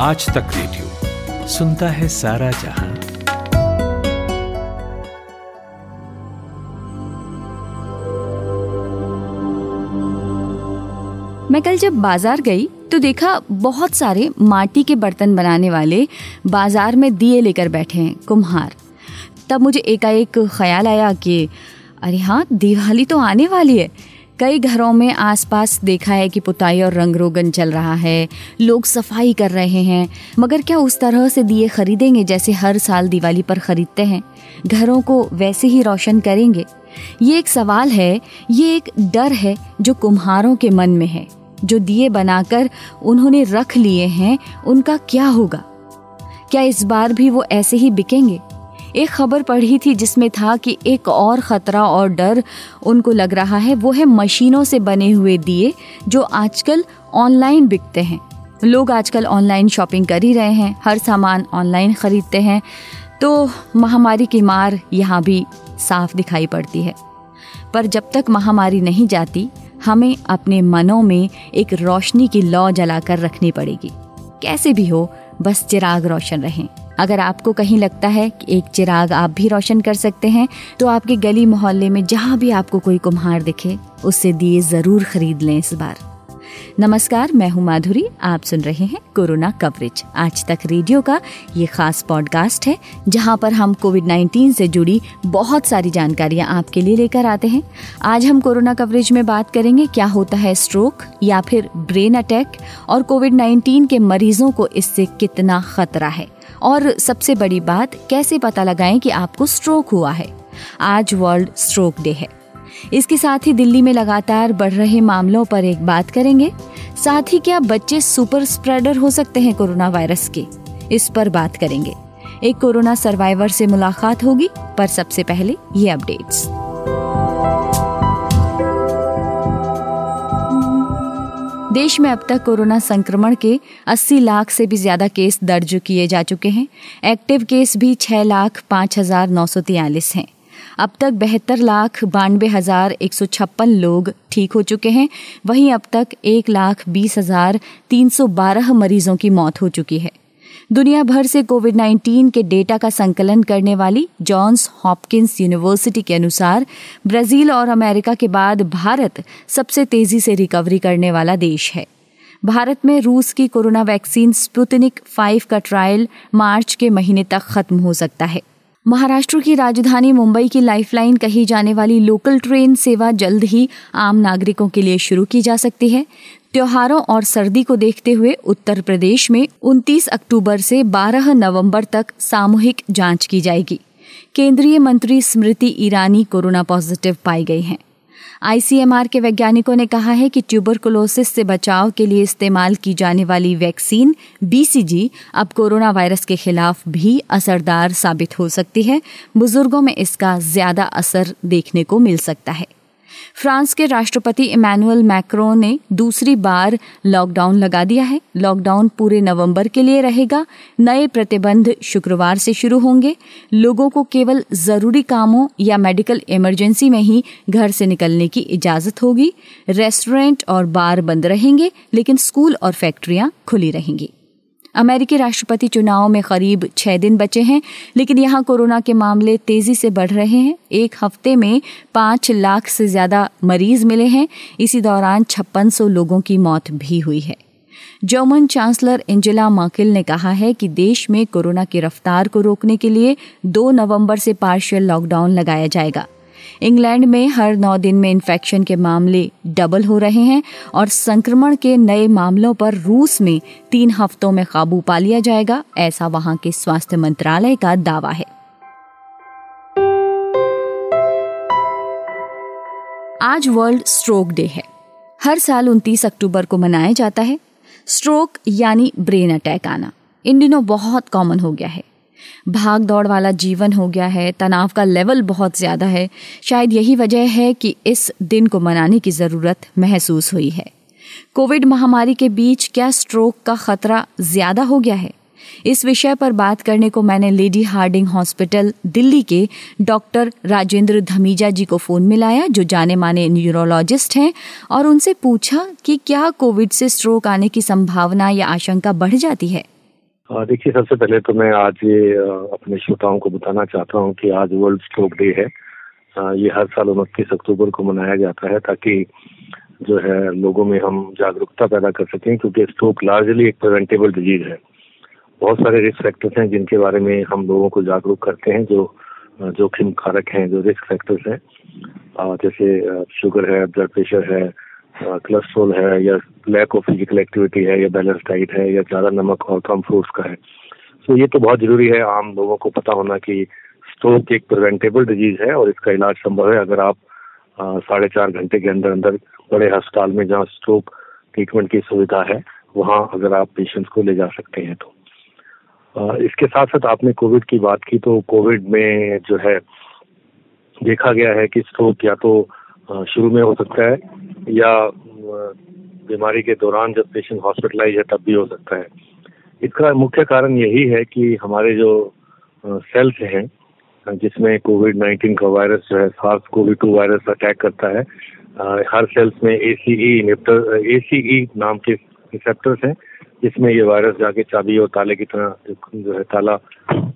आज तक रेडियो सुनता है सारा जहाँ। मैं कल जब बाज़ार गई तो देखा बहुत सारे माटी के बर्तन बनाने वाले बाज़ार में दिए लेकर बैठे हैं, कुम्हार। तब मुझे एकाएक ख्याल आया कि, अरे हाँ दिवाली तो आने वाली है। कई घरों में आसपास देखा है कि पुताई और रंग रोगन चल रहा है। लोग सफ़ाई कर रहे हैं। मगर क्या उस तरह से दिए खरीदेंगे जैसे हर साल दिवाली पर खरीदते हैं? घरों को वैसे ही रोशन करेंगे? ये एक सवाल है, ये एक डर है जो कुम्हारों के मन में है। जो दिए बनाकर उन्होंने रख लिए हैं, उनका क्या होगा? क्या इस बार भी वो ऐसे ही बिकेंगे? एक खबर पढ़ी थी जिसमें था कि एक और खतरा और डर उनको लग रहा है, वो है मशीनों से बने हुए दिए जो आजकल ऑनलाइन बिकते हैं। लोग आजकल ऑनलाइन शॉपिंग कर ही रहे हैं, हर सामान ऑनलाइन खरीदते हैं तो महामारी की मार यहाँ भी साफ़ दिखाई पड़ती है। पर जब तक महामारी नहीं जाती, हमें अपने मनों में एक रोशनी की लौ जलाकर रखनी पड़ेगी। कैसे भी हो, बस चिराग रोशन रहें। अगर आपको कहीं लगता है कि एक चिराग आप भी रोशन कर सकते हैं तो आपके गली मोहल्ले में जहाँ भी आपको कोई कुम्हार दिखे उससे दिए ज़रूर खरीद लें इस बार। नमस्कार, मैं हूँ माधुरी। आप सुन रहे हैं कोरोना कवरेज आज तक रेडियो का ये खास पॉडकास्ट है, जहाँ पर हम कोविड 19 से जुड़ी बहुत सारी जानकारियाँ आपके लिए लेकर आते हैं। आज हम कोरोना कवरेज में बात करेंगे, क्या होता है स्ट्रोक या फिर ब्रेन अटैक और कोविड 19 के मरीजों को इससे कितना खतरा है। और सबसे बड़ी बात, कैसे पता लगाएँ कि आपको स्ट्रोक हुआ है? आज वर्ल्ड स्ट्रोक डे है। इसके साथ ही दिल्ली में लगातार बढ़ रहे मामलों पर एक बात करेंगे। साथ ही क्या बच्चे सुपर स्प्रेडर हो सकते हैं कोरोना वायरस के? इस पर बात करेंगे। एक कोरोना सर्वाइवर से मुलाकात होगी, पर सबसे पहले ये अपडेट्स। देश में अब तक कोरोना संक्रमण के 80 लाख से भी ज़्यादा केस दर्ज किए जा चुके हैं। एक्टिव केस भी 6 लाख पाँच हज़ार नौ सौ तियालीस हैं। अब तक बहत्तर लाख बानवे हज़ार एक सौ छप्पन लोग ठीक हो चुके हैं। वहीं अब तक एक लाख बीस हज़ार तीन सौ बारह मरीजों की मौत हो चुकी है। दुनिया भर से कोविड 19 के डेटा का संकलन करने वाली जॉन्स हॉपकिंस यूनिवर्सिटी के अनुसार ब्राज़ील और अमेरिका के बाद भारत सबसे तेज़ी से रिकवरी करने वाला देश है। भारत में रूस की कोरोना वैक्सीन स्पुतनिक 5 का ट्रायल मार्च के महीने तक खत्म हो सकता है। महाराष्ट्र की राजधानी मुंबई की लाइफलाइन कही जाने वाली लोकल ट्रेन सेवा जल्द ही आम नागरिकों के लिए शुरू की जा सकती है। त्योहारों और सर्दी को देखते हुए उत्तर प्रदेश में 29 अक्टूबर से 12 नवंबर तक सामूहिक जाँच की जाएगी। केंद्रीय मंत्री स्मृति ईरानी कोरोना पॉजिटिव पाई गई हैं। आईसीएमआर के वैज्ञानिकों ने कहा है कि ट्यूबरकुलोसिस से बचाव के लिए इस्तेमाल की जाने वाली वैक्सीन बीसीजी अब कोरोना वायरस के खिलाफ भी असरदार साबित हो सकती है। बुज़ुर्गों में इसका ज़्यादा असर देखने को मिल सकता है। फ्रांस के राष्ट्रपति इमैनुअल मैक्रो ने दूसरी बार लॉकडाउन लगा दिया है। लॉकडाउन पूरे नवंबर के लिए रहेगा। नए प्रतिबंध शुक्रवार से शुरू होंगे। लोगों को केवल ज़रूरी कामों या मेडिकल इमरजेंसी में ही घर से निकलने की इजाज़त होगी। रेस्टोरेंट और बार बंद रहेंगे, लेकिन स्कूल और फैक्ट्रियाँ खुली रहेंगी। अमेरिकी राष्ट्रपति चुनाव में करीब छह दिन बचे हैं, लेकिन यहाँ कोरोना के मामले तेज़ी से बढ़ रहे हैं। एक हफ़्ते में पाँच लाख से ज़्यादा मरीज़ मिले हैं। इसी दौरान छप्पन सौ लोगों की मौत भी हुई है। जर्मन चांसलर एंजेला मार्केल ने कहा है कि देश में कोरोना की रफ्तार को रोकने के लिए 2 नवंबर से पार्शियल लॉकडाउन लगाया जाएगा। इंग्लैंड में हर नौ दिन में इन्फेक्शन के मामले डबल हो रहे हैं और संक्रमण के नए मामलों पर रूस में तीन हफ्तों में काबू पा लिया जाएगा, ऐसा वहाँ के स्वास्थ्य मंत्रालय का दावा है। आज वर्ल्ड स्ट्रोक डे है। हर साल 29 अक्टूबर को मनाया जाता है। स्ट्रोक यानी ब्रेन अटैक आना। इन दिनों बहुत कॉमन हो गया है। भाग दौड़ वाला जीवन हो गया है, तनाव का लेवल बहुत ज़्यादा है। शायद यही वजह है कि इस दिन को मनाने की ज़रूरत महसूस हुई है। कोविड महामारी के बीच क्या स्ट्रोक का खतरा ज़्यादा हो गया है? इस विषय पर बात करने को मैंने लेडी हार्डिंग हॉस्पिटल दिल्ली के डॉक्टर राजेंद्र धमीजा जी को फ़ोन मिलाया, जो जाने माने न्यूरोलॉजिस्ट हैं, और उनसे पूछा कि क्या कोविड से स्ट्रोक आने की संभावना या आशंका बढ़ जाती है? देखिए, सबसे पहले तो मैं आज ये अपने श्रोताओं को बताना चाहता हूँ कि आज वर्ल्ड स्ट्रोक डे है। ये हर साल उनतीस अक्टूबर को मनाया जाता है ताकि जो है लोगों में हम जागरूकता पैदा कर सकें क्योंकि स्ट्रोक लार्जली एक प्रिवेंटेबल डिज़ीज़ है। बहुत सारे रिस्क फैक्टर्स हैं जिनके बारे में हम लोगों को जागरूक करते हैं जो जोखिम कारक हैं, जो रिस्क फैक्टर्स हैं। जैसे शुगर है, ब्लड प्रेशर है कोलेस्ट्रॉल है या लैक ऑफ़ फ़िज़िकल एक्टिविटी है या बैलेंस डाइट है या ज़्यादा नमक और कम फ्रूट्स का है। तो ये तो बहुत ज़रूरी है आम लोगों को पता होना कि स्ट्रोक एक प्रिवेंटेबल डिज़ीज़ है और इसका इलाज संभव है। अगर आप साढ़े चार घंटे के अंदर अंदर बड़े अस्पताल में जहाँ स्ट्रोक ट्रीटमेंट की सुविधा है, वहाँ अगर आप पेशेंट्स को ले जा सकते हैं तो। इसके साथ साथ आपने कोविड की बात की तो कोविड में जो है, देखा गया है कि स्ट्रोक या तो शुरू में हो सकता है, या बीमारी के दौरान जब पेशेंट हॉस्पिटलाइज है, तब भी हो सकता है। इसका मुख्य कारण यही है कि हमारे जो सेल्स हैं जिसमें कोविड नाइन्टीन का वायरस जो है SARS COVID two virus attack करता है हर सेल्स में ए सी ई ए नाम के रिसेप्टर्स हैं, जिसमें ये वायरस जाके चाबी और ताले की तरह जो है, ताला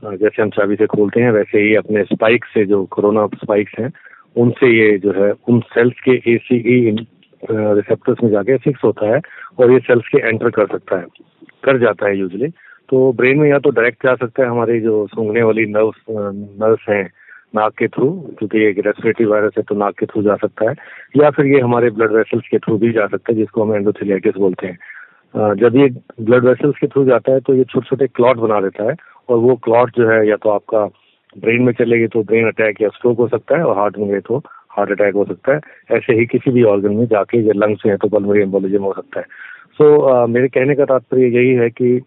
जैसे हम चाबी से खोलते हैं, वैसे ही अपने स्पाइक से जो कोरोना स्पाइक्स हैं उनसे ये जो है, उन सेल्स के ए सी ई रिसेप्टर्स में जाके फिक्स होता है और ये सेल्स के एंटर कर सकता है, कर जाता है यूजली तो ब्रेन में या तो डायरेक्ट जा सकता है हमारी जो सूंघने वाली नर्व नर्व्स हैं नाक के थ्रू क्योंकि ये रेस्पिरेटरी वायरस है तो नाक के थ्रू जा सकता है, या फिर ये हमारे ब्लड वेसल्स के थ्रू भी जा सकता है, जिसको हम एंडोथिलियाटिस बोलते हैं। जब ये ब्लड वेसल्स के थ्रू जाता है तो ये छोटे छोटे क्लॉट बना देता है और वो क्लॉट जो है या तो आपका ब्रेन में चले गए तो ब्रेन अटैक या स्ट्रोक हो सकता है और हार्ट में गए तो हार्ट अटैक हो सकता है। ऐसे ही किसी भी ऑर्गन में जाके ये लंग्स में तो पल्मोनरी एम्बोलिज्म हो सकता है। सो so, uh, मेरे कहने का तात्पर्य यही है कि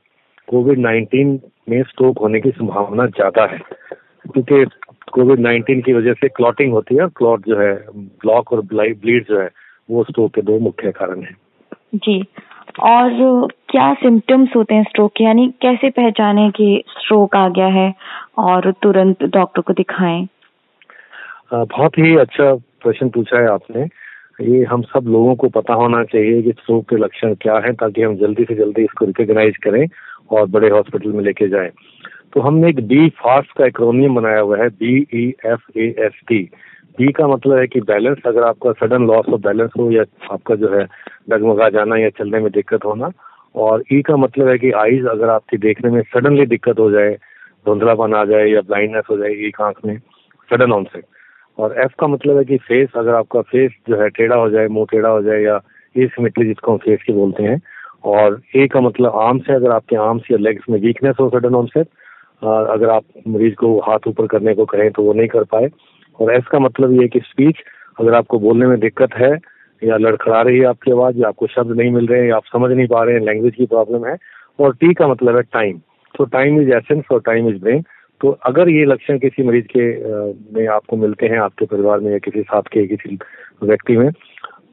कोविड नाइन्टीन में स्ट्रोक होने की संभावना ज़्यादा है। क्योंकि कोविड नाइन्टीन की वजह से क्लॉटिंग होती है क्लॉट जो है ब्लॉक और ब्लीड जो है वो स्ट्रोक के दो मुख्य कारण हैं। जी। और क्या सिम्टम्स होते हैं स्ट्रोक के? यानी कैसे पहचाने कि स्ट्रोक आ गया है और तुरंत डॉक्टर को दिखाएँ? बहुत ही अच्छा प्रश्न पूछा है आपने। ये हम सब लोगों को पता होना चाहिए कि स्ट्रोक के लक्षण क्या है, ताकि हम जल्दी से जल्दी इसको रिकॉग्नाइज करें और बड़े हॉस्पिटल में लेके जाएँ। तो हमने एक बी फास्ट का एक्रोनियम बनाया हुआ है B E F A S T B का मतलब है कि बैलेंस अगर आपका सडन लॉस ऑफ़ बैलेंस हो, या आपका जो है डगमगा जाना या चलने में दिक्कत होना, और ई का मतलब है कि आईज अगर आपकी देखने में सडनली दिक्कत हो जाए, धुंधलापन आ जाए या ब्लाइंडनेस हो जाए एक आँख में सडन ऑनसेट और एफ़ का मतलब है कि फेस अगर आपका फेस जो है टेढ़ा हो जाए, मुँह टेढ़ा हो जाए, या एसिमेट्री जिसको हम फेस के बोलते हैं, और ए का मतलब आर्म से अगर आपके आर्म्स या लेग्स में वीकनेस हो सडन ऑनसेट अगर आप मरीज़ को हाथ ऊपर करने को कहें तो वो नहीं कर पाए और एस का मतलब ये है कि स्पीच अगर आपको बोलने में दिक्कत है या लड़खड़ा रही है आपकी आवाज़ या आपको शब्द नहीं मिल रहे हैं या आप समझ नहीं पा रहे हैं लैंग्वेज की प्रॉब्लम है और टी का मतलब है टाइम तो टाइम इज़ एसेंस और टाइम इज़ ब्रेन तो अगर ये लक्षण किसी मरीज़ के में आपको मिलते हैं, आपके परिवार में या किसी साथ के, किसी व्यक्ति में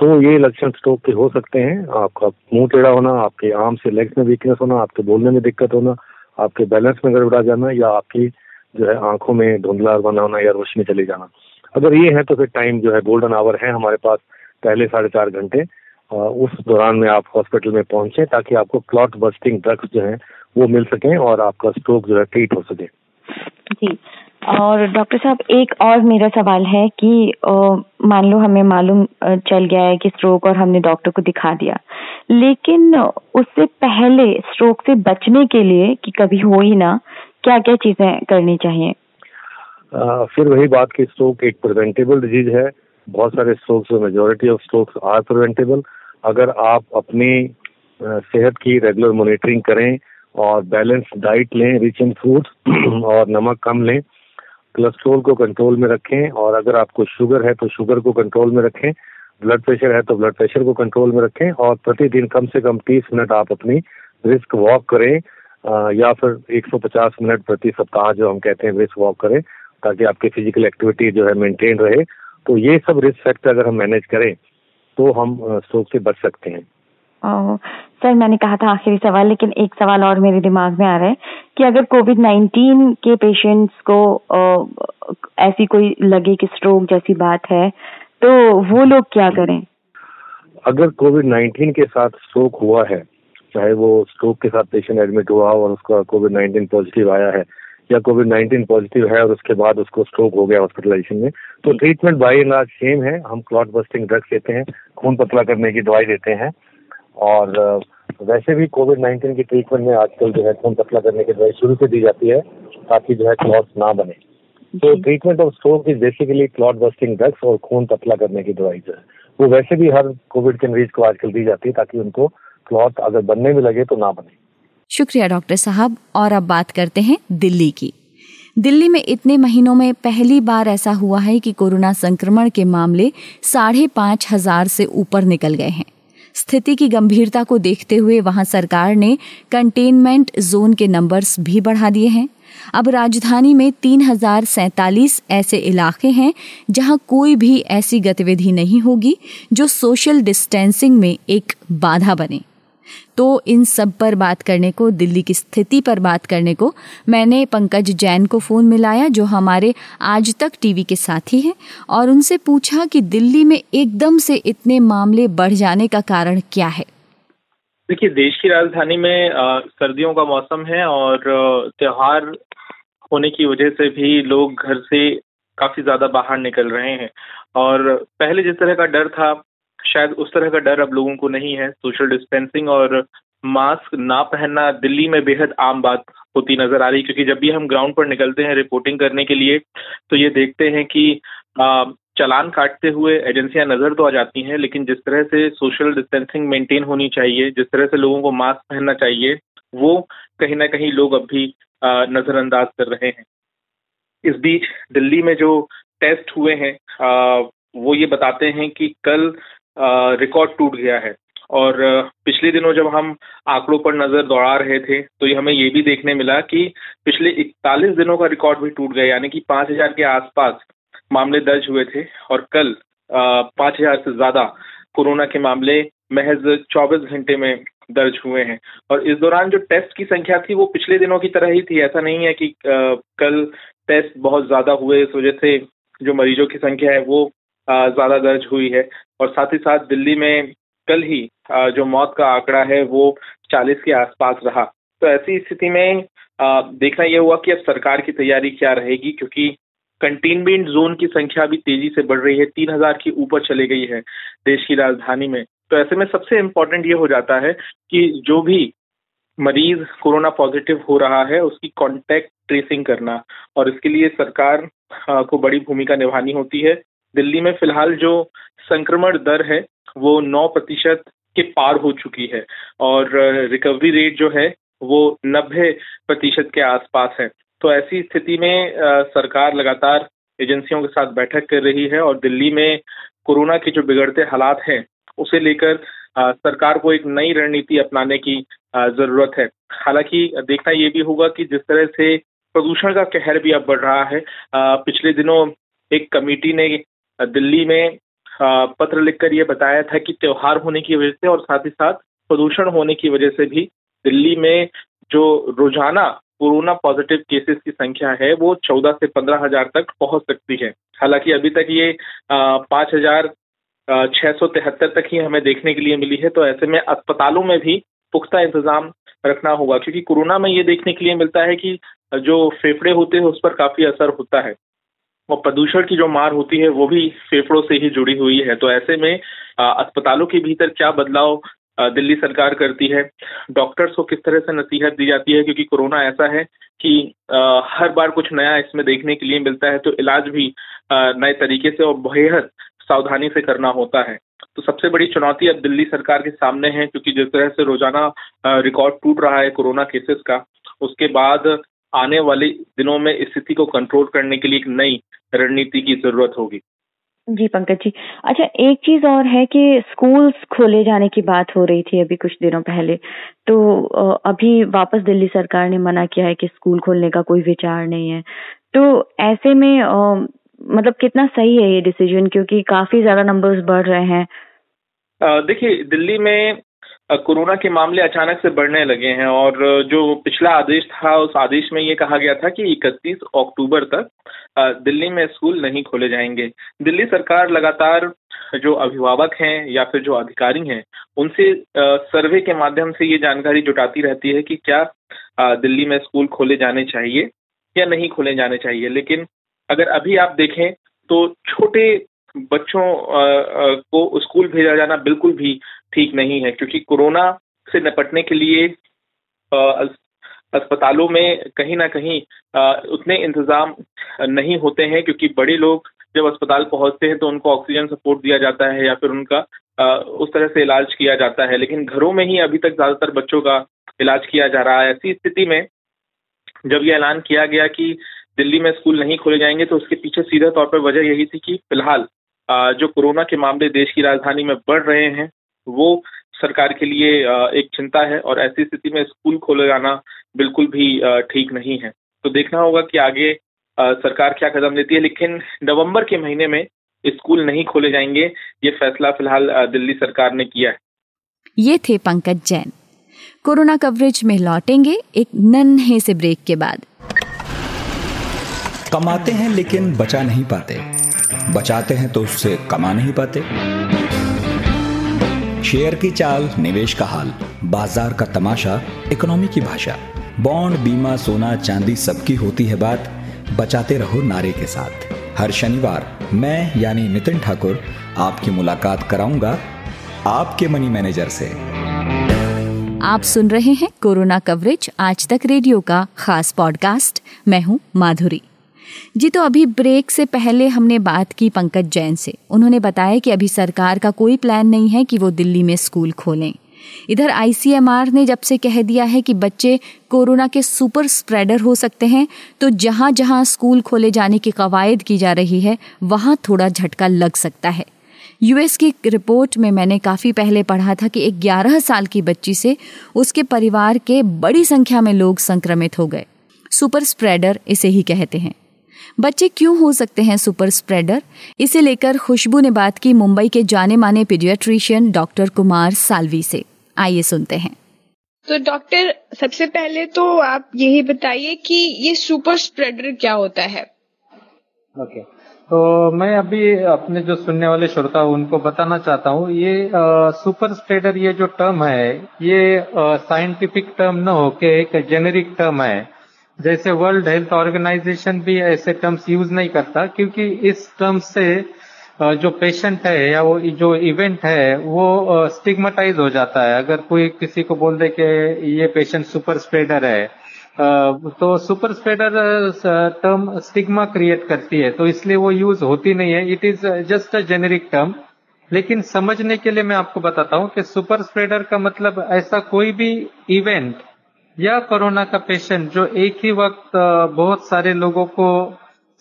तो ये लक्षण स्ट्रोक के हो सकते हैं। आपका मुँह टेढ़ा होना, आपके आर्म से लेग्स में वीकनेस होना, आपके बोलने में दिक्कत होना, आपके बैलेंस में गड़बड़ा जाना या आपकी जो है आँखों में धुंधला बना होना या रोशनी चली जाना। अगर ये है तो फिर टाइम जो है गोल्डन आवर है हमारे पास पहले साढ़े चार घंटे। उस दौरान में आप हॉस्पिटल में पहुँचे ताकि आपको क्लॉट बस्टिंग ड्रग्स जो है, वो मिल सके और आपका स्ट्रोक जो है ट्रीट हो सके। जी। और डॉक्टर साहब, एक और मेरा सवाल है कि मान लो हमें मालूम चल गया है कि स्ट्रोक और हमने डॉक्टर को दिखा दिया। लेकिन उससे पहले स्ट्रोक से बचने के लिए कि कभी हो ही ना क्या क्या चीज़ें करनी चाहिए? आ, फिर वही बात की स्ट्रोक एक प्रिवेंटेबल डिज़ीज़ है। बहुत सारे strokes majority of strokes are preventable अगर आप अपनी सेहत की रेगुलर मॉनिटरिंग करें और बैलेंस डाइट लें रिच इन फ्रूट्स और नमक कम लें कोलेस्ट्रोल को कंट्रोल में रखें और अगर आपको शुगर है तो शुगर को कंट्रोल में रखें ब्लड प्रेशर है तो ब्लड प्रेशर को कंट्रोल में रखें और प्रतिदिन कम से कम 30 मिनट आप अपनी रिस्क वॉक करें। या फिर 150 मिनट प्रति सप्ताह जो हम कहते हैं रिस्क वॉक करें ताकि आपकी फ़िज़िकल एक्टिविटी जो है मेंटेन रहे। तो ये सब रिस्क फैक्टर अगर हम मैनेज करें तो हम स्ट्रोक से बच सकते हैं। सर मैंने कहा था आखिरी सवाल लेकिन एक सवाल और मेरे दिमाग में आ रहा है कि अगर कोविड नाइन्टीन के पेशेंट्स को ऐसी कोई लगे कि स्ट्रोक जैसी बात है तो वो लोग क्या करें? अगर कोविड नाइन्टीन के साथ स्ट्रोक हुआ है चाहे वो स्ट्रोक के साथ पेशेंट एडमिट हुआ और उसका कोविड नाइन्टीन पॉजिटिव आया है या कोविड नाइन्टीन पॉजिटिव है और उसके बाद उसको स्ट्रोक हो गया हॉस्पिटलाइजेशन में तो treatment by and large same है। हम क्लॉट बस्टिंग ड्रग्स देते हैं खून पतला करने की दवाई देते हैं और वैसे भी कोविड नाइन्टीन की ट्रीटमेंट में आजकल जो है खून पतला करने की दवाई शुरू से दी जाती है ताकि जो है क्लॉट ना बने। तो treatment of stroke is basically clot busting drugs और खून पतला करने की दवाई जो है। वो वैसे भी हर कोविड के मरीज़ को आजकल दी जाती है ताकि उनको क्लॉट अगर बनने में लगे तो ना बने। शुक्रिया, डॉक्टर साहब। और अब बात करते हैं दिल्ली की। दिल्ली में इतने महीनों में पहली बार ऐसा हुआ है कि कोरोना संक्रमण के मामले साढ़े पाँच हज़ार से ऊपर निकल गए हैं। स्थिति की गंभीरता को देखते हुए वहाँ सरकार ने कंटेनमेंट जोन के नंबर्स भी बढ़ा दिए हैं। अब राजधानी में तीन हज़ार सैतालीस ऐसे इलाके हैं जहाँ कोई भी ऐसी गतिविधि नहीं होगी जो सोशल डिस्टेंसिंग में एक बाधा बने। तो इन सब पर बात करने को, दिल्ली की स्थिति पर बात करने को, मैंने पंकज जैन को फ़ोन मिलाया, जो हमारे आज तक टीवी के साथी हैं, और उनसे पूछा कि दिल्ली में एकदम से इतने मामले बढ़ जाने का कारण क्या है। देखिए, देश की राजधानी में सर्दियों का मौसम है और त्योहार होने की वजह से भी लोग घर से काफ़ी ज़्यादा बाहर निकल रहे हैं। और पहले जिस तरह का डर था शायद उस तरह का डर अब लोगों को नहीं है। सोशल डिस्टेंसिंग और मास्क ना पहनना दिल्ली में बेहद आम बात होती नज़र आ रही क्योंकि जब भी हम ग्राउंड पर निकलते हैं रिपोर्टिंग करने के लिए तो ये देखते हैं कि आ, चलान काटते हुए एजेंसियाँ नज़र तो आ जाती हैं लेकिन जिस तरह से सोशल डिस्टेंसिंग मेंटेन होनी चाहिए जिस तरह से लोगों को मास्क पहनना चाहिए वो कहीं ना कहीं लोग अब भी नजरअंदाज कर रहे हैं। इस बीच दिल्ली में जो टेस्ट हुए हैं वो ये बताते हैं कि कल रिकॉर्ड टूट गया है। और पिछले दिनों जब हम आंकड़ों पर नज़र दौड़ा रहे थे तो ये हमें ये भी देखने मिला कि पिछले इकतालीस दिनों का रिकॉर्ड भी टूट गया यानी कि पाँच हज़ार के आसपास मामले दर्ज हुए थे। और कल पाँच हज़ार से ज़्यादा कोरोना के मामले महज 24 घंटे में दर्ज हुए हैं। और इस दौरान जो टेस्ट की संख्या थी वो पिछले दिनों की तरह ही थी। ऐसा नहीं है कि आ, कल टेस्ट बहुत ज़्यादा हुए इस वजह से जो मरीजों की संख्या है वो ज़्यादा दर्ज हुई है। और साथ ही साथ दिल्ली में कल ही जो मौत का आंकड़ा है, वो 40 के आसपास रहा। तो ऐसी स्थिति में देखना यह हुआ कि अब सरकार की तैयारी क्या रहेगी, क्योंकि कंटेनमेंट जोन की संख्या भी तेज़ी से बढ़ रही है। तीन हज़ार के ऊपर चले गई है देश की राजधानी में। तो ऐसे में सबसे इम्पोर्टेंट ये हो जाता है कि जो भी मरीज़ कोरोना पॉजिटिव हो रहा है, उसकी कॉन्टेक्ट ट्रेसिंग करना। और इसके लिए सरकार को बड़ी भूमिका निभानी होती है। दिल्ली में फ़िलहाल जो संक्रमण दर है, वो नौ प्रतिशत के पार हो चुकी है और रिकवरी रेट जो है, वो नब्बे प्रतिशत के आसपास है। तो ऐसी स्थिति में सरकार लगातार एजेंसियों के साथ बैठक कर रही है और दिल्ली में कोरोना के जो बिगड़ते हालात हैं, उसे लेकर सरकार को एक नई रणनीति अपनाने की ज़रूरत है। हालाँकि देखना ये भी होगा कि जिस तरह से प्रदूषण का कहर भी अब बढ़ रहा है पिछले दिनों एक कमेटी ने दिल्ली में पत्र लिखकर ये बताया था कि त्योहार होने की वजह से और साथ ही साथ प्रदूषण होने की वजह से भी दिल्ली में जो रोज़ाना कोरोना पॉजिटिव केसेस की संख्या है, वो चौदह से पंद्रह हज़ार तक पहुँच सकती है। हालाँकि अभी तक ये पाँच हज़ार छह सौ तिहत्तर तक ही हमें देखने के लिए मिली है तो ऐसे में अस्पतालों में भी पुख्ता इंतज़ाम रखना होगा, क्योंकि कोरोना में ये देखने के लिए मिलता है कि जो फेफड़े होते हैं, उस पर काफ़ी असर होता है। और प्रदूषण की जो मार होती है, वो भी फेफड़ों से ही जुड़ी हुई है। तो ऐसे में अस्पतालों के भीतर क्या बदलाव दिल्ली सरकार करती है? डॉक्टर्स को किस तरह से नसीहत दी जाती है? क्योंकि कोरोना ऐसा है कि हर बार कुछ नया इसमें देखने के लिए मिलता है तो इलाज भी नए तरीके से और बेहद सावधानी से करना होता है। तो सबसे बड़ी चुनौती अब दिल्ली सरकार के सामने है, क्योंकि जिस तरह से रोज़ाना रिकॉर्ड टूट रहा है कोरोना केसेस का, उसके बाद आने वाले दिनों में स्थिति को कंट्रोल करने के लिए एक नई रणनीति की ज़रूरत होगी। जी पंकज जी। अच्छा एक चीज़ और है कि स्कूल्स खोले जाने की बात हो रही थी अभी कुछ दिनों पहले तो अभी वापस दिल्ली सरकार ने मना किया है कि स्कूल खोलने का कोई विचार नहीं है। तो ऐसे में मतलब कितना सही है ये डिसीज़न क्योंकि काफ़ी ज़्यादा नंबर्स बढ़ रहे हैं। देखिए दिल्ली में कोरोना के मामले अचानक से बढ़ने लगे हैं और जो पिछला आदेश था, उस आदेश में ये कहा गया था कि 31 अक्टूबर तक दिल्ली में स्कूल नहीं खोले जाएँगे। दिल्ली सरकार लगातार जो अभिभावक हैं या फिर जो अधिकारी हैं, उनसे सर्वे के माध्यम से ये जानकारी जुटाती रहती है कि क्या दिल्ली में स्कूल खोले जाने चाहिए या नहीं खोले जाने चाहिए। लेकिन अगर अभी आप देखें तो छोटे बच्चों को स्कूल भेजा जाना बिल्कुल भी ठीक नहीं है, क्योंकि कोरोना से निपटने के लिए अस्पतालों में कहीं ना कहीं उतने इंतज़ाम नहीं होते हैं, क्योंकि बड़े लोग जब अस्पताल पहुँचते हैं तो उनको ऑक्सीजन सपोर्ट दिया जाता है या फिर उनका उस तरह से इलाज किया जाता है। लेकिन घरों में ही अभी तक ज़्यादातर बच्चों का इलाज किया जा रहा है। ऐसी स्थिति में जब ये ऐलान किया गया कि दिल्ली में स्कूल नहीं खोले जाएँगे तो उसके पीछे सीधे तौर पर वजह यही थी कि फ़िलहाल जो कोरोना के मामले देश की राजधानी में बढ़ रहे हैं वो सरकार के लिए एक चिंता है और ऐसी स्थिति में स्कूल खोले जाना बिल्कुल भी ठीक नहीं है। तो देखना होगा कि आगे सरकार क्या कदम लेती है लेकिन नवंबर के महीने में स्कूल नहीं खोले जाएँगे ये फैसला फ़िलहाल दिल्ली सरकार ने किया है। ये थे पंकज जैन। कोरोना कवरेज में लौटेंगे एक नन्हे से ब्रेक के बाद। कमाते हैं लेकिन बचा नहीं पाते। बचाते हैं तो उससे कमा नहीं पाते। शेयर की चाल, निवेश का हाल, बाज़ार का तमाशा, इकोनॉमी की भाषा, बॉन्ड, बीमा, सोना, चांदी सबकी होती है बात। बचाते रहो नारे के साथ। हर शनिवार मैं, यानी नितिन ठाकुर, आपकी मुलाकात कराऊँगा आपके मनी मैनेजर से। आप सुन रहे हैं कोरोना कवरेज आज तक रेडियो का खास पॉडकास्ट मैं हूँ माधुरी। जी तो अभी ब्रेक से पहले हमने बात की पंकज जैन से। उन्होंने बताया कि अभी सरकार का कोई प्लान नहीं है कि वो दिल्ली में स्कूल खोलें। इधर आईसीएमआर ने जब से कह दिया है कि बच्चे कोरोना के सुपर स्प्रेडर हो सकते हैं तो जहाँ जहाँ स्कूल खोले जाने की कवायद की जा रही है, वहाँ थोड़ा झटका लग सकता है। यूएस की रिपोर्ट में मैंने काफ़ी पहले पढ़ा था कि एक 11 साल की बच्ची से उसके परिवार के बड़ी संख्या में लोग संक्रमित हो गए। सुपर स्प्रेडर इसे ही कहते हैं। बच्चे क्यों हो सकते हैं सुपर स्प्रेडर? इसे लेकर खुशबू ने बात की मुंबई के जाने माने पीडियाट्रिशियन डॉक्टर कुमार सालवी से। आइए सुनते हैं। तो डॉक्टर सबसे पहले तो आप यही बताइए कि ये सुपर स्प्रेडर क्या होता है? ओके। okay. तो मैं अभी अपने जो सुनने वाले श्रोता उनको बताना चाहता हूँ ये आ, सुपर स्प्रेडर ये जो टर्म है ये साइंटिफिक टर्म न होके एक जेनेरिक टर्म है। जैसे वर्ल्ड हेल्थ ऑर्गेनाइजेशन भी ऐसे टर्म्स यूज़ नहीं करता, क्योंकि इस टर्म से जो पेशेंट है या वो, जो इवेंट है, वो स्टिग्मेटाइज हो जाता है। अगर कोई किसी को बोल दे कि ये पेशेंट सुपर स्प्रेडर है तो super spreader term stigma create करती है। तो इसलिए वो यूज़ होती नहीं है। It is just a generic term लेकिन समझने के लिए मैं आपको बताता हूँ कि सुपर स्प्रेडर का मतलब ऐसा कोई भी इवेंट या कोरोना का पेशेंट जो एक ही वक्त बहुत सारे लोगों को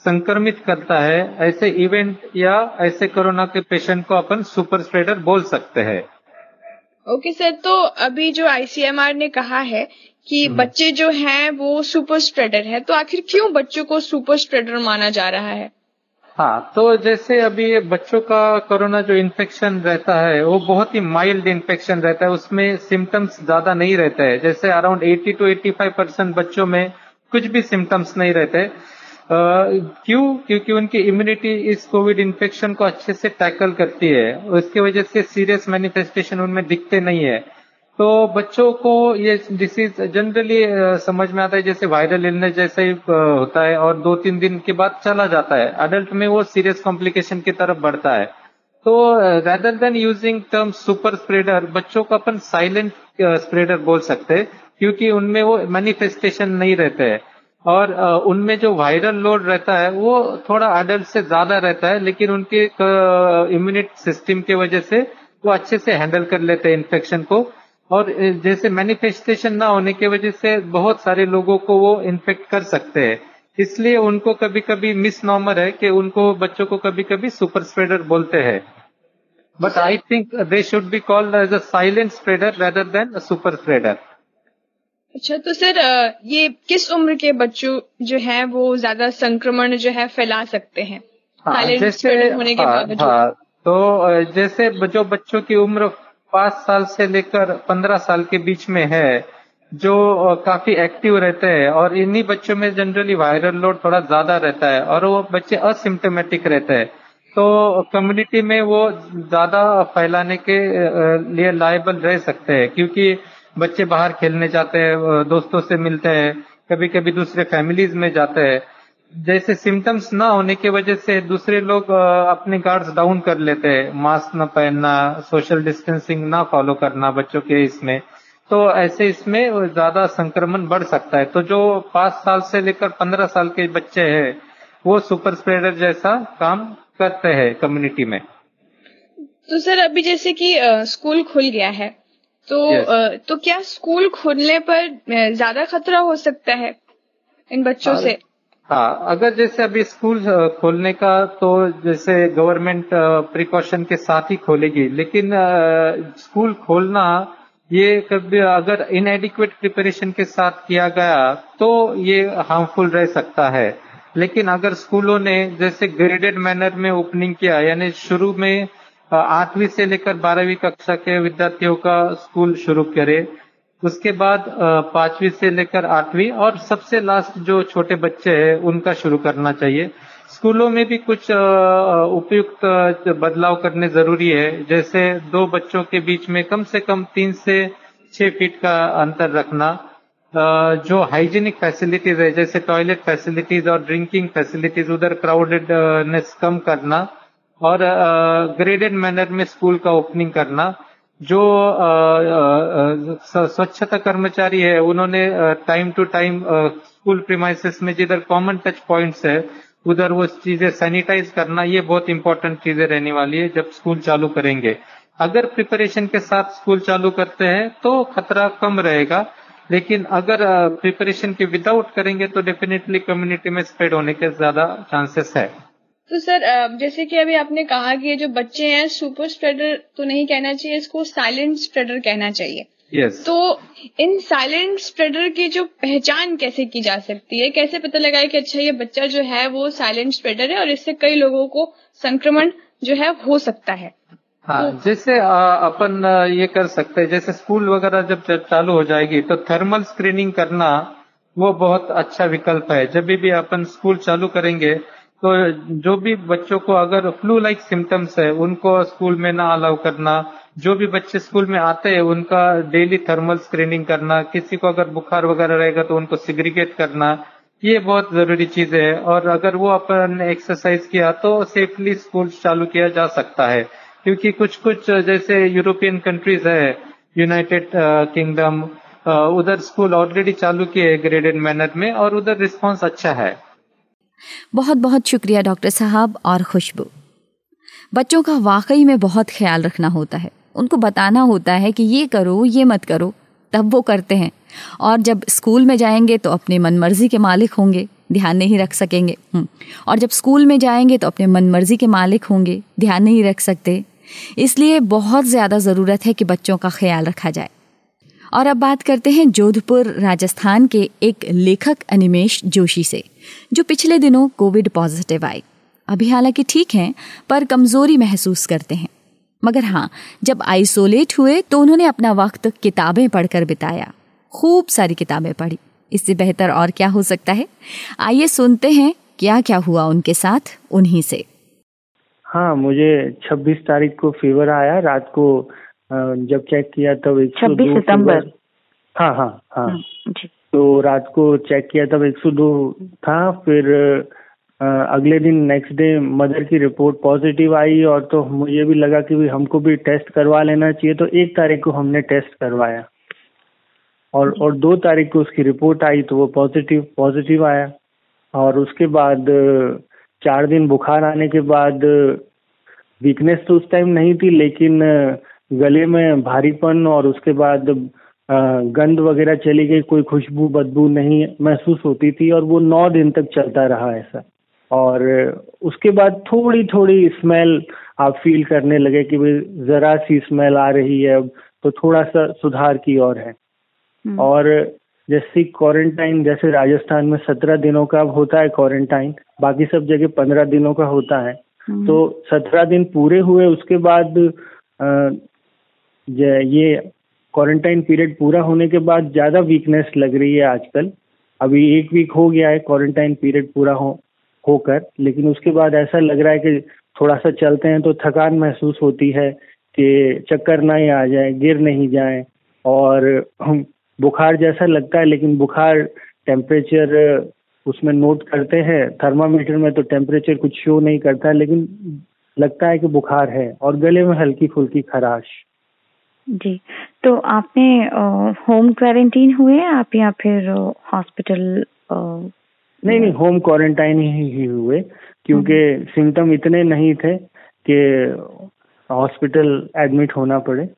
संक्रमित करता है ऐसे इवेंट या ऐसे कोरोना के पेशेंट को अपन सुपर स्प्रेडर बोल सकते हैं ओके okay, सर तो अभी जो आईसीएमआर ने कहा है कि हम्म। बच्चे जो हैं वो सुपर स्प्रेडर है तो आखिर क्यों बच्चों को सुपर स्प्रेडर माना जा रहा है हाँ तो जैसे अभी ये बच्चों का कोरोना जो इन्फेक्शन रहता है, वो बहुत ही माइल्ड इन्फेक्शन रहता है, उसमें सिम्टम्स ज़्यादा नहीं रहते हैं। जैसे अराउंड 80 टू 85 परसेंट बच्चों में कुछ भी सिम्टम्स नहीं रहते। क्यों? क्योंकि उनकी इम्यूनिटी इस कोविड इन्फेक्शन को अच्छे से टैकल करती है। उसकी वजह से सीरियस मैनिफेस्टेशन उनमें दिखते नहीं है। तो बच्चों को ये डिसीज जनरली समझ में आता है, जैसे वायरल इलनेस जैसा ही होता है और दो तीन दिन के बाद चला जाता है। अडल्ट में वो सीरियस कॉम्प्लिकेशन की तरफ़ बढ़ता है। तो rather than using term super spreader बच्चों को अपन साइलेंट स्प्रेडर बोल सकते हैं, क्योंकि उनमें वो मैनिफेस्टेशन नहीं रहते हैं। और उनमें जो वायरल लोड रहता है, वो थोड़ा अडल्ट से ज़्यादा रहता है, लेकिन उनके इम्यूनिट सिस्टम की वजह से वो अच्छे से हैंडल कर लेते हैं इन्फेक्शन को। और जैसे मैनिफेस्टेशन ना होने की वजह से बहुत सारे लोगों को वो इन्फेक्ट कर सकते हैं। इसलिए उनको कभी कभी मिस नॉर्मल है कि उनको बच्चों को कभी कभी सुपर स्प्रेडर बोलते हैं। But I think they should be called as a silent spreader rather than super spreader अच्छा तो सर ये किस उम्र के बच्चों जो है वो ज़्यादा संक्रमण जो है फैला सकते हैं? हाँ, जैसे होने के हाँ, हाँ, तो जैसे जो बच्चों की उम्र पाँच साल से लेकर पंद्रह साल के बीच में है, जो काफ़ी एक्टिव रहते हैं और इन्हीं बच्चों में जनरली वायरल लोड थोड़ा ज़्यादा रहता है और वो बच्चे असिम्टोमेटिक रहते हैं। तो कम्युनिटी में वो ज़्यादा फैलाने के लिए लायबल रह सकते हैं, क्योंकि बच्चे बाहर खेलने जाते हैं दोस्तों से मिलते हैं कभी कभी दूसरे फैमिलीज़ में जाते हैं। जैसे सिम्टम्स ना होने की वजह से दूसरे लोग अपने गार्ड्स डाउन कर लेते हैं। मास्क न पहनना सोशल डिस्टेंसिंग ना फॉलो करना बच्चों के इसमें। तो ऐसे इसमें ज़्यादा संक्रमण बढ़ सकता है। तो जो पाँच साल से लेकर पंद्रह साल के बच्चे हैं वो सुपर स्प्रेडर जैसा काम करते हैं कम्युनिटी में। तो सर अभी जैसे कि स्कूल खुल गया है तो yes. तो क्या स्कूल खुलने पर ज़्यादा खतरा हो सकता है इन बच्चों से? हाँ अगर जैसे अभी स्कूल खोलने का तो जैसे गवर्नमेंट प्रिकॉशन के साथ ही खोलेगी, लेकिन स्कूल खोलना, ये कभी अगर इनएडिक्वेट प्रिपरेशन के साथ किया गया तो ये हार्मफुल रह सकता है। लेकिन अगर स्कूलों ने जैसे ग्रेडेड मैनर में ओपनिंग किया, यानी शुरू में आठवीं से लेकर बारहवीं कक्षा के विद्यार्थियों का स्कूल शुरू करे उसके बाद पांचवी से लेकर आठवीं और सबसे लास्ट जो छोटे बच्चे हैं, उनका शुरू करना चाहिए। स्कूलों में भी कुछ उपयुक्त बदलाव करने ज़रूरी है। जैसे दो बच्चों के बीच में कम से कम तीन से छह फीट का अंतर रखना जो हाइजीनिक फैसिलिटीज़ है, जैसे टॉयलेट फैसिलिटीज़ और ड्रिंकिंग फैसिलिटीज़ उधर क्राउडेडनेस कम करना और ग्रेडेड मैनर में स्कूल का ओपनिंग करना। जो स्वच्छता कर्मचारी है, उन्होंने time to time school premises में जिधर कॉमन टच पॉइंट्स है, उधर वो चीज़ें सैनिटाइज करना, ये बहुत इंपॉर्टेंट चीज़ें रहने वाली है जब स्कूल चालू करेंगे। अगर प्रिपरेशन के साथ स्कूल चालू करते हैं तो खतरा कम रहेगा, लेकिन अगर प्रिपरेशन के विदाउट करेंगे तो डेफिनेटली कम्युनिटी में स्प्रेड होने के ज़्यादा चांसेस है। तो सर जैसे कि अभी आपने कहा कि ये जो बच्चे हैं सुपर स्प्रेडर तो नहीं कहना चाहिए इसको साइलेंट स्प्रेडर कहना चाहिए। Yes. तो इन साइलेंट स्प्रेडर की जो पहचान कैसे की जा सकती है? कैसे पता लगाए कि अच्छा ये बच्चा जो है वो साइलेंट स्प्रेडर है और इससे कई लोगों को संक्रमण जो है हो सकता है? हाँ तो, जैसे अपन ये कर सकते हैं जैसे स्कूल वगैरह जब चालू हो जाएगी तो थर्मल स्क्रीनिंग करना वो बहुत अच्छा विकल्प है। जब भी अपन स्कूल चालू करेंगे तो जो भी बच्चों को अगर फ्लू लाइक सिम्टम्स है, उनको स्कूल में ना अलाउ करना। जो भी बच्चे स्कूल में आते हैं, उनका डेली थर्मल स्क्रीनिंग करना। किसी को अगर बुखार वगैरह रहेगा तो उनको सिग्रीगेट करना। ये बहुत ज़रूरी चीज़ है। और अगर वो अपन एक्सरसाइज किया तो सेफली स्कूल चालू किया जा सकता है। क्योंकि कुछ कुछ जैसे यूरोपियन कंट्रीज़ है यूनाइटेड किंगडम उधर स्कूल ऑलरेडी चालू किए ग्रेडेड मैनर में, और उधर रिस्पॉन्स अच्छा है। बहुत बहुत शुक्रिया, डॉक्टर साहब, और खुशबू। बच्चों का वाकई में बहुत ख्याल रखना होता है। उनको बताना होता है कि ये करो, ये मत करो, तब वो करते हैं। और जब स्कूल में जाएँगे तो अपने मन मर्ज़ी के मालिक होंगे, ध्यान नहीं रख सकेंगे। हम्म। और जब स्कूल में जाएँगे तो अपने मन मर्ज़ी के मालिक होंगे, ध्यान नहीं रख सकते। इसलिए बहुत ज़्यादा ज़रूरत है कि बच्चों का ख्याल रखा जाए। और अब बात करते हैं जोधपुर राजस्थान के एक लेखक अनिमेश जोशी से, जो पिछले दिनों कोविड पॉजिटिव आए। अभी हालाँकि ठीक हैं, पर कमज़ोरी महसूस करते हैं। मगर हाँ जब आइसोलेट हुए तो उन्होंने अपना वक्त किताबें पढ़कर बिताया। खूब सारी किताबें पढ़ी। इससे बेहतर और क्या हो सकता है? आइए सुनते हैं क्या क्या हुआ उनके साथ, उन्हीं से। हाँ मुझे 26 तारीख को फीवर आया। रात को जब चेक किया तब एक छब्बीस सितंबर हाँ हाँ हाँ। हम्म, तो रात को चेक किया तब एक सौ दो था फिर अगले दिन नेक्स्ट डे मदर की रिपोर्ट पॉजिटिव आई और तो मुझे भी लगा कि भी हमको भी टेस्ट करवा लेना चाहिए तो एक तारीख को हमने टेस्ट करवाया। और और दो तारीख को उसकी रिपोर्ट आई तो वो पॉजिटिव पॉजिटिव आया। और उसके बाद चार दिन बुखार आने के बाद वीकनेस तो उस टाइम नहीं थी लेकिन गले में भारीपन और उसके बाद गंध वगैरह चली गई कोई खुशबू बदबू नहीं महसूस होती थी और वो नौ दिन तक चलता रहा ऐसा और उसके बाद थोड़ी थोड़ी स्मेल आप फील करने लगे कि भाई जरा सी स्मेल आ रही है अब तो थोड़ा सा सुधार की ओर है हम्म। और जैसे क्वारंटाइन जैसे राजस्थान में सत्रह दिनों का अब होता है क्वारंटाइन बाकी सब जगह पंद्रह दिनों का होता है हम्म। तो सत्रह दिन पूरे हुए उसके बाद ये क्वारंटाइन पीरियड पूरा होने के बाद ज़्यादा वीकनेस लग रही है आजकल। अभी एक वीक हो गया है क्वारंटाइन पीरियड पूरा हो, होकर, लेकिन उसके बाद ऐसा लग रहा है कि थोड़ा सा चलते हैं तो थकान महसूस होती है कि चक्कर ना ही आ जाए, गिर नहीं जाए, और बुखार जैसा लगता है, लेकिन बुखार टेम्परेचर उसमें नोट करते हैं। थर्मामीटर में तो टेम्परेचर कुछ शो नहीं करता, लेकिन लगता है कि बुखार है, और गले में हल्की फुल्की खराश। जी तो आपने होम क्वारंटीन हुए आप या फिर हॉस्पिटल नहीं नहीं होम क्वारंटाइन ही, ही हुए क्योंकि सिम्टम। इतने नहीं थे कि हॉस्पिटल एडमिट होना पड़े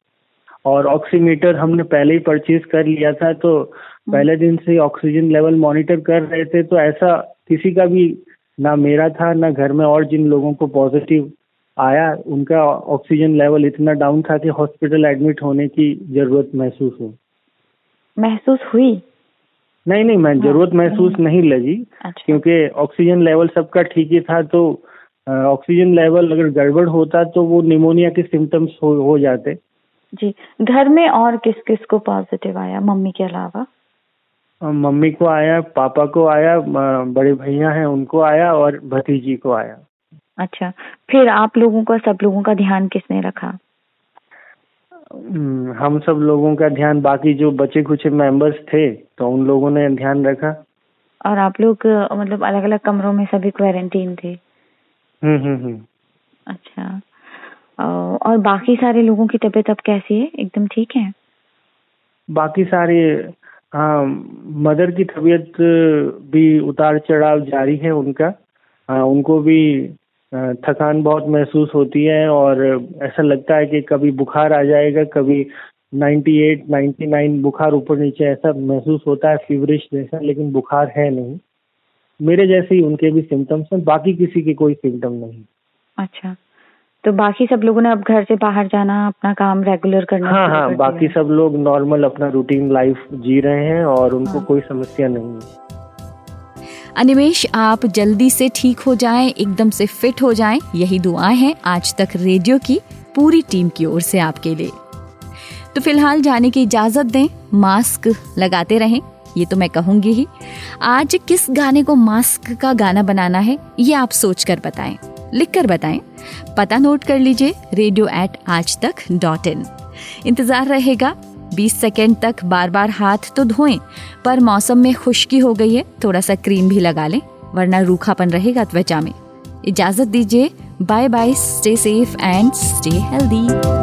और ऑक्सीमीटर हमने पहले ही परचेज कर लिया था तो हम्म। पहले दिन से ऑक्सीजन लेवल मॉनिटर कर रहे थे तो ऐसा किसी का भी ना मेरा था ना घर में और जिन लोगों को पॉजिटिव आया उनका ऑक्सीजन लेवल इतना डाउन था कि हॉस्पिटल एडमिट होने की ज़रूरत महसूस हो महसूस हुई? नहीं नहीं मैं ज़रूरत हाँ। महसूस नहीं लगी अच्छा। क्योंकि ऑक्सीजन लेवल सबका ठीक ही था तो ऑक्सीजन लेवल अगर गड़बड़ होता तो वो निमोनिया के सिम्टम्स हो, हो जाते। जी घर में और किस किस को पॉजिटिव आया मम्मी के अलावा? मम्मी को आया पापा को आया बड़े भैया हैं उनको आया और भतीजी को आया। अच्छा। फिर आप लोगों का सब लोगों का ध्यान किसने रखा? हम्म, हम सब लोगों का ध्यान बाकी जो बचे कुछ मेंबर्स थे तो उन लोगों ने ध्यान रखा। और आप लोग मतलब अलग अलग कमरों में सभी क्वारंटीन थे? हम्म हम्म हम्म। अच्छा। और बाकी सारे लोगों की तबीयत अब कैसी है? एकदम ठीक है? बाकी सारे हाँ मदर की तबीयत भी उतार चढ़ाव जारी है उनका। हाँ उनको भी थकान बहुत महसूस होती है और ऐसा लगता है कि कभी बुखार आ जाएगा कभी 98, 99 बुखार ऊपर नीचे ऐसा महसूस होता है फीवरिश जैसा लेकिन बुखार है नहीं। मेरे जैसे ही उनके भी सिम्टम्स हैं बाकी किसी के कोई सिम्टम नहीं। अच्छा। तो बाकी सब लोगों ने अब घर से बाहर जाना अपना काम रेगुलर करना हाँ हाँ बाकी सब लोग नॉर्मल अपना रूटीन लाइफ जी रहे हैं और उनको हाँ। कोई समस्या नहीं है। अनिमेश आप जल्दी से ठीक हो जाएँ, एकदम से फिट हो जाएँ, यही दुआएँ हैं आज तक रेडियो की पूरी टीम की ओर से आपके लिए। तो फ़िलहाल जाने की इजाज़त दें मास्क लगाते रहें ये तो मैं कहूँगी ही। आज किस गाने को मास्क का गाना बनाना है ये आप सोच कर बताएँ लिख कर बताएँ। पता नोट कर लीजिए रेडियो एट आज तक डॉट इन। इंतज़ार रहेगा 20 सेकेंड तक बार बार हाथ तो धोएँ, पर मौसम में खुश्की हो गई है थोड़ा सा क्रीम भी लगा लें, वरना रूखापन रहेगा त्वचा में। इजाज़त दीजिए bye bye stay safe and stay healthy